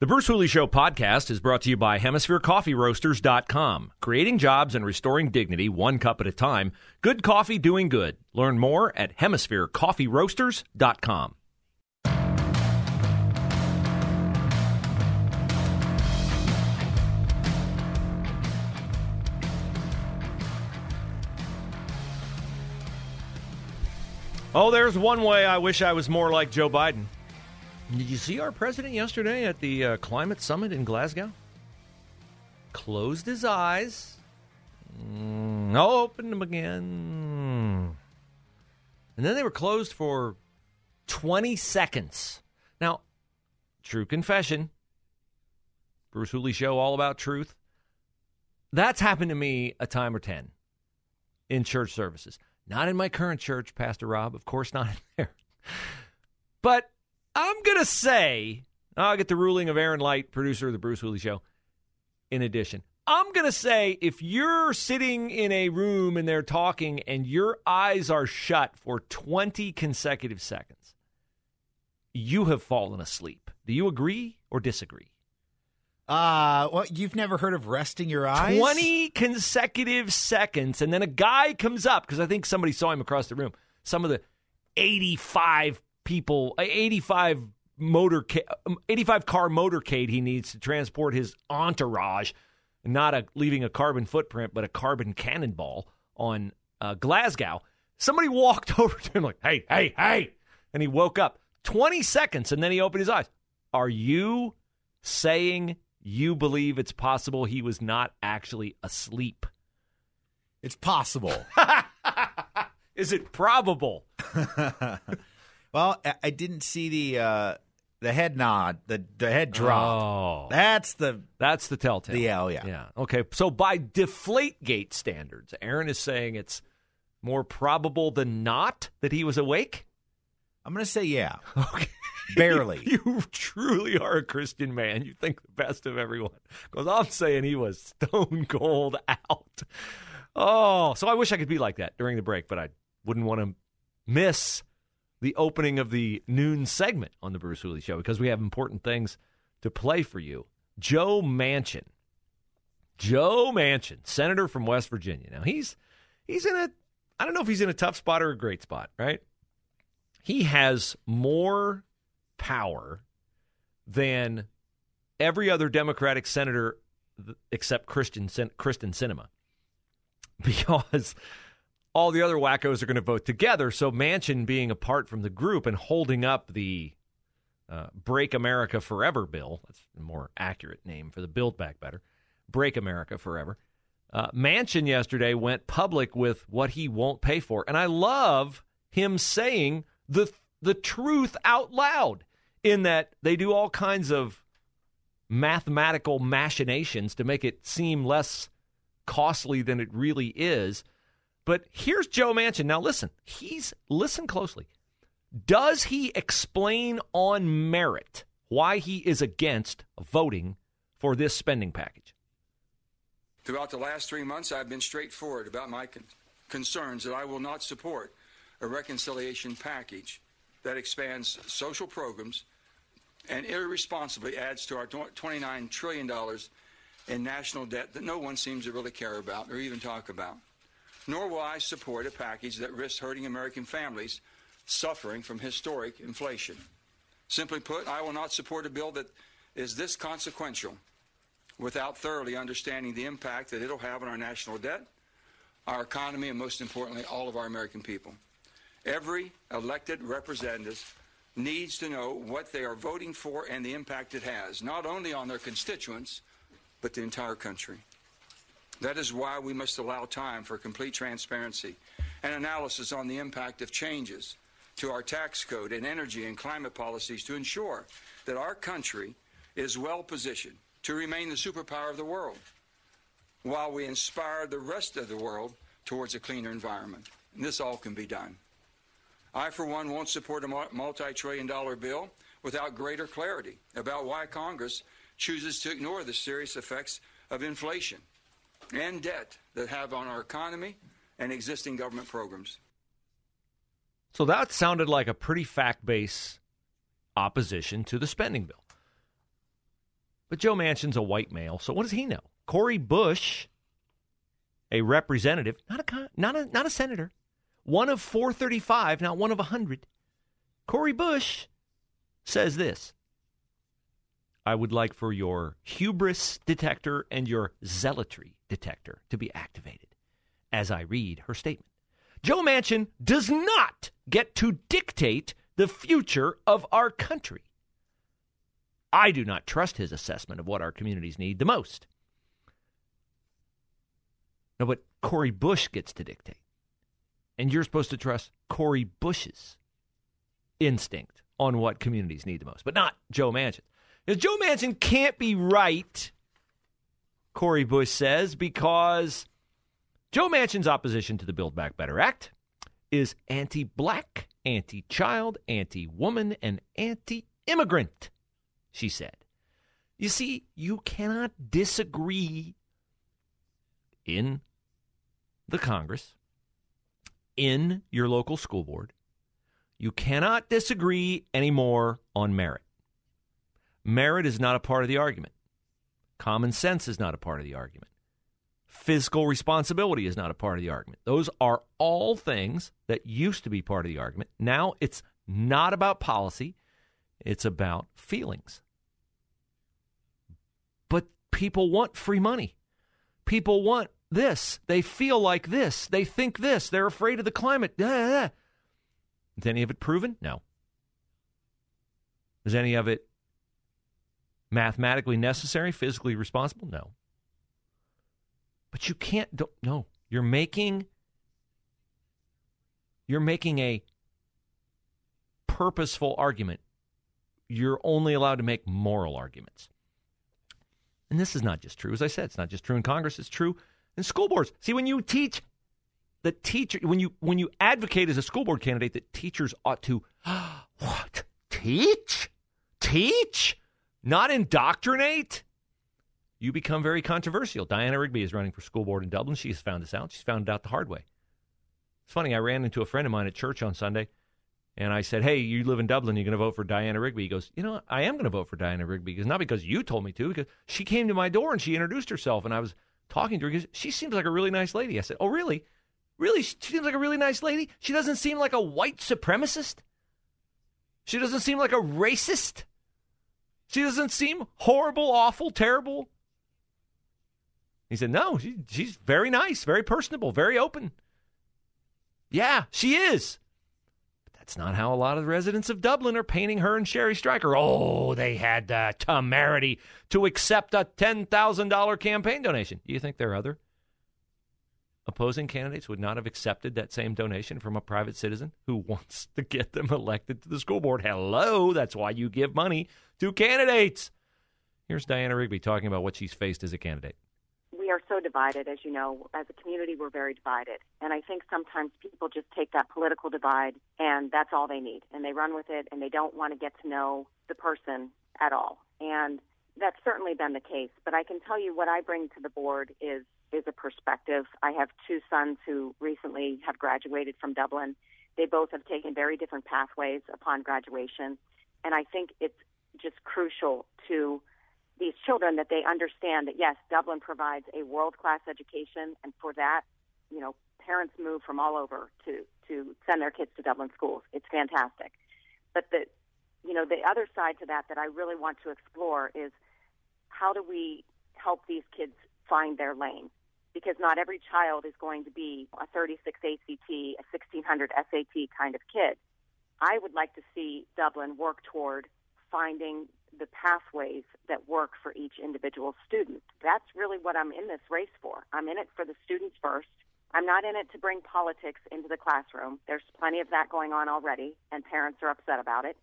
The Bruce Hooley Show podcast is brought to you by HemisphereCoffeeRoasters.com. Creating jobs and restoring dignity one cup at a time. Good coffee doing good. Learn more at HemisphereCoffeeRoasters.com. Oh, there's one way I wish I was more like Joe Biden. Did you see our president yesterday at the uh, climate summit in Glasgow? Closed his eyes. Mm, opened them again. And then they were closed for 20 seconds. Now, true confession. Bruce Hooley show all about truth. That's happened to me a time or 10 in church services. Not in my current church, Pastor Rob. Of course, not in there. But I'm going to say, I'll get the ruling of Aaron Light, producer of the Bruce Hooley Show, in addition. I'm going to say if you're sitting in a room and they're talking and your eyes are shut for 20 consecutive seconds, you have fallen asleep. Do you agree or disagree? Uh, well, you've never heard of resting your eyes? 20 consecutive seconds, and then a guy comes up because I think somebody saw him across the room. Some of the 85 people, uh, 85 motor, 85 car motorcade he needs to transport his entourage, not a leaving a carbon footprint, but a carbon cannonball on uh, Glasgow. Somebody walked over to him like, "Hey, hey, hey," and he woke up. 20 seconds, and then he opened his eyes. Are you saying you believe it's possible he was not actually asleep? It's possible. Is it probable? well, I- didn't see the uh, the head nod, the the head drop. Oh. That's the That's the telltale. The L, yeah. Yeah. Okay. So by deflate gate standards, Aaron is saying it's more probable than not that he was awake. I'm going to say yeah. Okay. Barely. You truly are a Christian man. You think the best of everyone. Because I'm saying he was stone cold out. Oh, so I wish I could be like that during the break, but I wouldn't want to miss the opening of the noon segment on the Bruce Hooley Show because we have important things to play for you. Joe Manchin. Joe Manchin, senator from West Virginia. Now he's he's in a I don't know if he's in a tough spot or a great spot, right? He has more power than every other Democratic senator except Christian Kyrsten Sinema because all the other wackos are going to vote together. So Manchin being apart from the group and holding up the uh, Break America Forever bill, that's a more accurate name for the Build Back Better, Break America Forever. Uh, Manchin yesterday went public with what he won't pay for. And I love him saying the the truth out loud in that they do all kinds of mathematical machinations to make it seem less costly than it really is. But here's Joe Manchin. Now listen, he's listen closely. Does he explain on merit why he is against voting for this spending package? Throughout the last three months, I've been straightforward about my con- concerns that I will not support a reconciliation package that expands social programs and irresponsibly adds to our $29 trillion in national debt that no one seems to really care about or even talk about. Nor will I support a package that risks hurting American families suffering from historic inflation. Simply put, I will not support a bill that is this consequential without thoroughly understanding the impact that it'll have on our national debt, our economy, and most importantly, all of our American people. Every elected representative needs to know what they are voting for and the impact it has, not only on their constituents, but the entire country. That is why we must allow time for complete transparency and analysis on the impact of changes to our tax code and energy and climate policies to ensure that our country is well positioned to remain the superpower of the world while we inspire the rest of the world towards a cleaner environment. And this all can be done. I, for one, won't support a multi trillion dollar bill without greater clarity about why Congress chooses to ignore the serious effects of inflation and debt that have on our economy and existing government programs. So that sounded like a pretty fact based opposition to the spending bill. But Joe Manchin's a white male, so what does he know? Cori Bush, a representative, not a not a not a senator, one of 435, not one of 100. Cori Bush says this I would like for your hubris detector and your zealotry detector to be activated as I read her statement. Joe Manchin does not get to dictate the future of our country. I do not trust his assessment of what our communities need the most. No, but Cori Bush gets to dictate. And you're supposed to trust Cori Bush's instinct on what communities need the most, but not Joe Manchin. Now, Joe Manchin can't be right, Cori Bush says, because Joe Manchin's opposition to the Build Back Better Act is anti black, anti child, anti woman, and anti immigrant, she said. You see, you cannot disagree in the Congress, in your local school board, you cannot disagree anymore on merit. Merit is not a part of the argument. Common sense is not a part of the argument. Fiscal responsibility is not a part of the argument. Those are all things that used to be part of the argument. Now it's not about policy, it's about feelings. But people want free money. People want this. They feel like this. They think this. They're afraid of the climate. Is any of it proven? No. Is any of it mathematically necessary, physically responsible? No. But you can't don't, no. You're making you're making a purposeful argument. You're only allowed to make moral arguments. And this is not just true, as I said, it's not just true in Congress, it's true in school boards. See, when you teach the teacher, when you when you advocate as a school board candidate that teachers ought to what teach, teach, not indoctrinate, you become very controversial. Diana Rigby is running for school board in Dublin. She has found this out. She's found it out the hard way. It's funny. I ran into a friend of mine at church on Sunday, and I said, "Hey, you live in Dublin. You're going to vote for Diana Rigby?" He goes, "You know, I am going to vote for Diana Rigby because not because you told me to, because she came to my door and she introduced herself, and I was." talking to her because she seems like a really nice lady. I said, Oh, really? Really? She seems like a really nice lady? She doesn't seem like a white supremacist? She doesn't seem like a racist? She doesn't seem horrible, awful, terrible? He said, No, she, she's very nice, very personable, very open. Yeah, she is. But That's not how a lot of the residents of Dublin are painting her and Sherry Stryker. Oh, they had the temerity to accept a $10,000 campaign donation. Do you think there are other opposing candidates would not have accepted that same donation from a private citizen who wants to get them elected to the school board? Hello, that's why you give money to candidates. Here's Diana Rigby talking about what she's faced as a candidate we are so divided, as you know. As a community, we're very divided. And I think sometimes people just take that political divide and that's all they need. And they run with it and they don't want to get to know the person at all. And that's certainly been the case. But I can tell you what I bring to the board is is a perspective. I have two sons who recently have graduated from Dublin. They both have taken very different pathways upon graduation. And I think it's just crucial to these children that they understand that yes, Dublin provides a world class education, and for that, you know, parents move from all over to to send their kids to Dublin schools. It's fantastic, but the you know the other side to that that I really want to explore is how do we help these kids find their lane? Because not every child is going to be a 36 ACT, a 1600 SAT kind of kid. I would like to see Dublin work toward finding the pathways that work for each individual student. That's really what I'm in this race for. I'm in it for the students first. I'm not in it to bring politics into the classroom. There's plenty of that going on already, and parents are upset about it.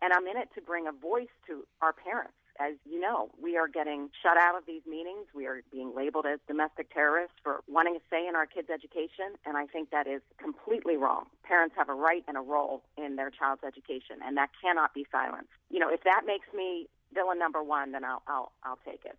And I'm in it to bring a voice to our parents as you know, we are getting shut out of these meetings. We are being labeled as domestic terrorists for wanting a say in our kids' education, and I think that is completely wrong. Parents have a right and a role in their child's education, and that cannot be silenced. You know, if that makes me villain number one, then I'll I'll I'll take it.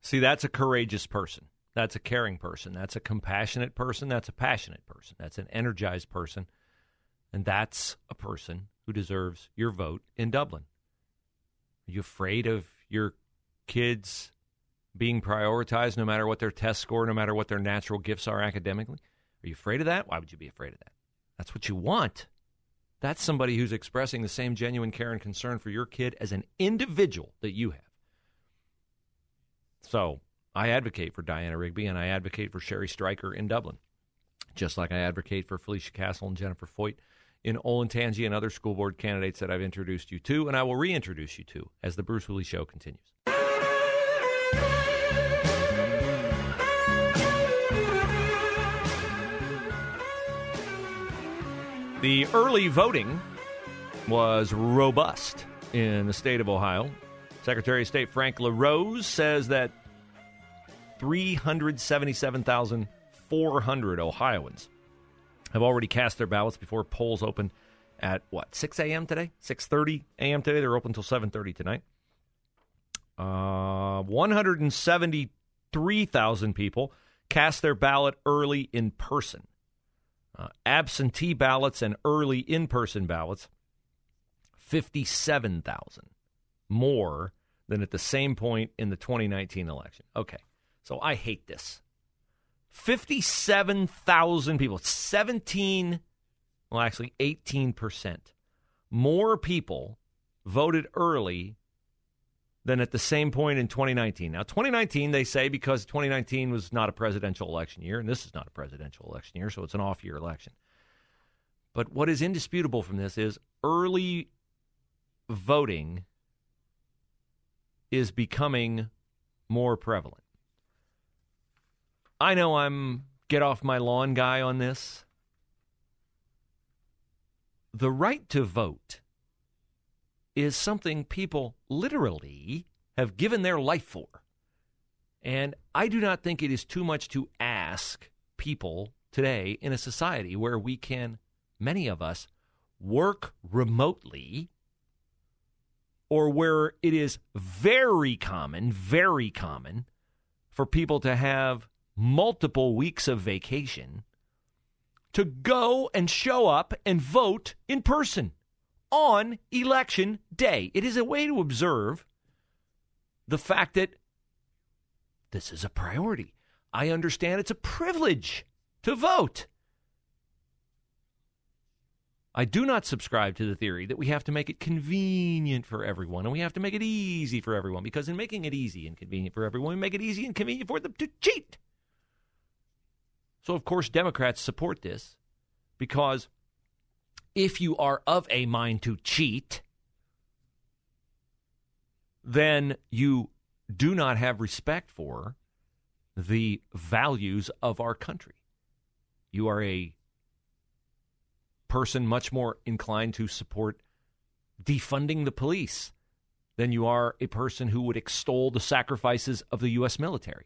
See, that's a courageous person. That's a caring person. That's a compassionate person. That's a passionate person. That's an energized person. And that's a person who deserves your vote in Dublin. Are you afraid of your kids being prioritized no matter what their test score, no matter what their natural gifts are academically? Are you afraid of that? Why would you be afraid of that? That's what you want. That's somebody who's expressing the same genuine care and concern for your kid as an individual that you have. So I advocate for Diana Rigby and I advocate for Sherry Stryker in Dublin, just like I advocate for Felicia Castle and Jennifer Foyt in Olentangy and other school board candidates that I've introduced you to, and I will reintroduce you to as the Bruce Hooley Show continues. The early voting was robust in the state of Ohio. Secretary of State Frank LaRose says that 377,400 Ohioans have already cast their ballots before polls open at what 6 a.m. today, 6:30 a.m. today. They're open until 7:30 tonight. Uh, 173,000 people cast their ballot early in person. Uh, absentee ballots and early in-person ballots, 57,000 more than at the same point in the 2019 election. Okay. So I hate this. 57,000 people, 17, well, actually 18% more people voted early than at the same point in 2019. Now, 2019, they say because 2019 was not a presidential election year, and this is not a presidential election year, so it's an off year election. But what is indisputable from this is early voting is becoming more prevalent. I know I'm get off my lawn guy on this. The right to vote is something people literally have given their life for. And I do not think it is too much to ask people today in a society where we can, many of us, work remotely or where it is very common, very common for people to have multiple weeks of vacation to go and show up and vote in person on election day. It is a way to observe the fact that this is a priority. I understand it's a privilege to vote. I do not subscribe to the theory that we have to make it convenient for everyone and we have to make it easy for everyone because in making it easy and convenient for everyone, we make it easy and convenient for them to cheat. So, of course, Democrats support this because if you are of a mind to cheat, then you do not have respect for the values of our country. You are a person much more inclined to support defunding the police than you are a person who would extol the sacrifices of the U.S. military,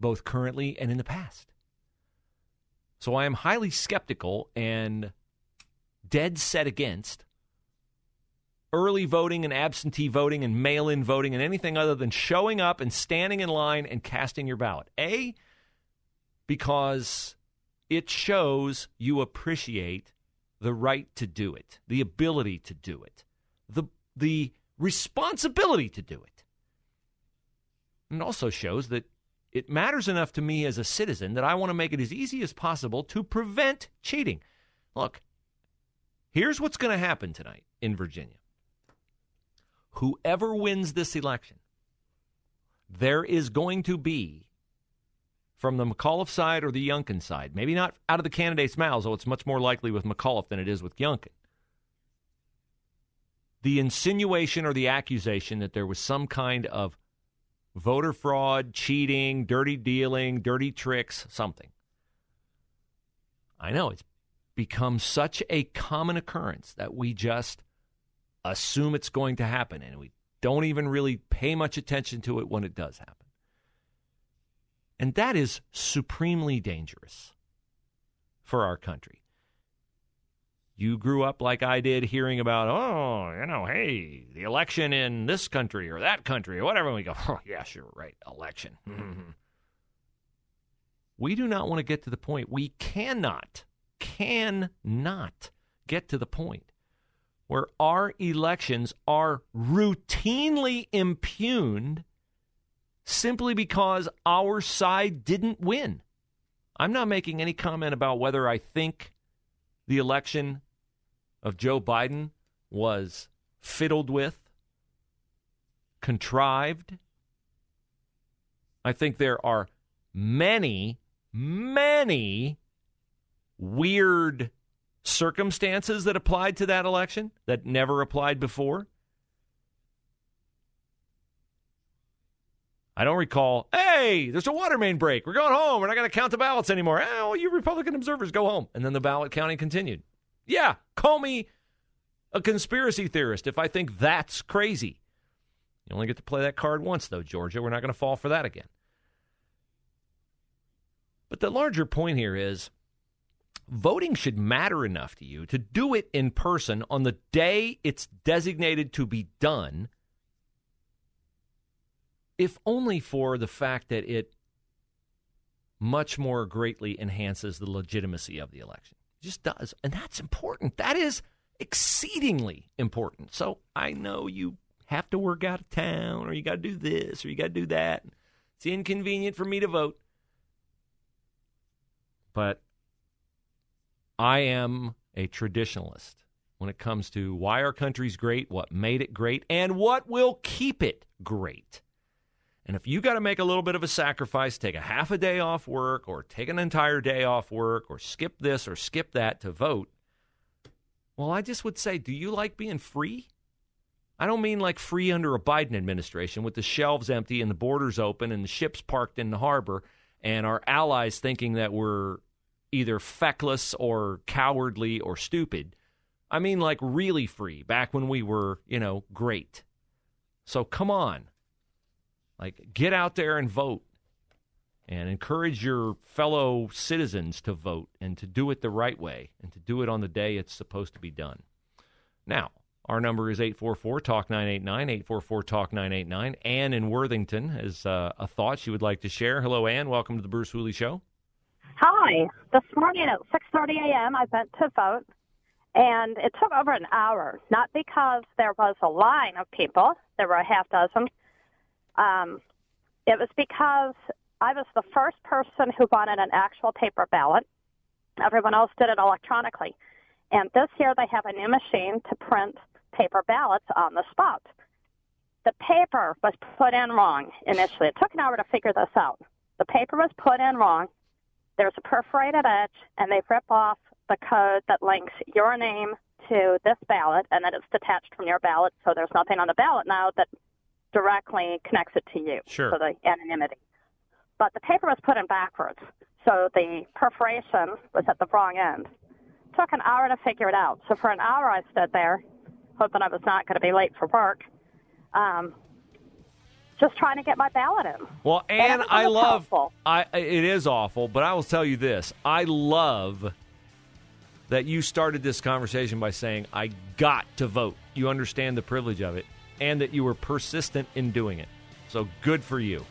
both currently and in the past. So I am highly skeptical and dead set against early voting and absentee voting and mail in voting and anything other than showing up and standing in line and casting your ballot. A, because it shows you appreciate the right to do it, the ability to do it, the, the responsibility to do it. And it also shows that it matters enough to me as a citizen that I want to make it as easy as possible to prevent cheating. Look, here's what's going to happen tonight in Virginia. Whoever wins this election, there is going to be, from the McAuliffe side or the Youngkin side, maybe not out of the candidates' mouths, though it's much more likely with McAuliffe than it is with Youngkin, the insinuation or the accusation that there was some kind of voter fraud, cheating, dirty dealing, dirty tricks, something. I know it's become such a common occurrence that we just assume it's going to happen and we don't even really pay much attention to it when it does happen. And that is supremely dangerous for our country. You grew up like I did hearing about, oh, you know, hey, the election in this country or that country or whatever. And we go, oh, yeah, sure, right, election. we do not want to get to the point. We cannot, cannot get to the point where our elections are routinely impugned simply because our side didn't win. I'm not making any comment about whether I think the election of Joe Biden was fiddled with, contrived. I think there are many, many weird circumstances that applied to that election that never applied before. I don't recall, hey, there's a water main break. We're going home. We're not going to count the ballots anymore. Oh, you Republican observers go home. And then the ballot counting continued. Yeah, call me a conspiracy theorist if I think that's crazy. You only get to play that card once, though, Georgia. We're not going to fall for that again. But the larger point here is voting should matter enough to you to do it in person on the day it's designated to be done if only for the fact that it much more greatly enhances the legitimacy of the election. Just does. And that's important. That is exceedingly important. So I know you have to work out of town or you got to do this or you got to do that. It's inconvenient for me to vote. But I am a traditionalist when it comes to why our country's great, what made it great, and what will keep it great. And if you got to make a little bit of a sacrifice, take a half a day off work or take an entire day off work or skip this or skip that to vote, well, I just would say, do you like being free? I don't mean like free under a Biden administration with the shelves empty and the borders open and the ships parked in the harbor and our allies thinking that we're either feckless or cowardly or stupid. I mean like really free back when we were, you know, great. So come on. Like, get out there and vote and encourage your fellow citizens to vote and to do it the right way and to do it on the day it's supposed to be done. Now, our number is 844 Talk 989, 844 Talk 989. Ann in Worthington has uh, a thought she would like to share. Hello, Ann. Welcome to the Bruce Hooley Show. Hi. This morning at 6:30 a.m., I went to vote, and it took over an hour. Not because there was a line of people; there were a half dozen. Um, it was because I was the first person who wanted an actual paper ballot. Everyone else did it electronically. And this year they have a new machine to print paper ballots on the spot. The paper was put in wrong initially. It took an hour to figure this out. The paper was put in wrong. There's a perforated edge, and they rip off the code that links your name to this ballot, and then it's detached from your ballot, so there's nothing on the ballot now that directly connects it to you. Sure. So the anonymity. But the paper was put in backwards, so the perforation was at the wrong end. It took an hour to figure it out. So for an hour, I stood there, hoping I was not going to be late for work. Um, just trying to get my ballot in. Well, and I love. I it is awful, but I will tell you this. I love that you started this conversation by saying I got to vote. You understand the privilege of it and that you were persistent in doing it. So good for you.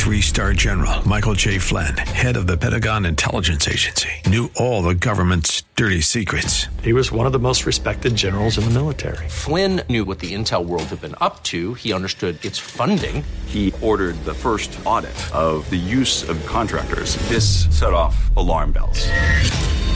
Three star general Michael J. Flynn, head of the Pentagon Intelligence Agency, knew all the government's dirty secrets. He was one of the most respected generals in the military. Flynn knew what the intel world had been up to. He understood its funding. He ordered the first audit of the use of contractors. This set off alarm bells.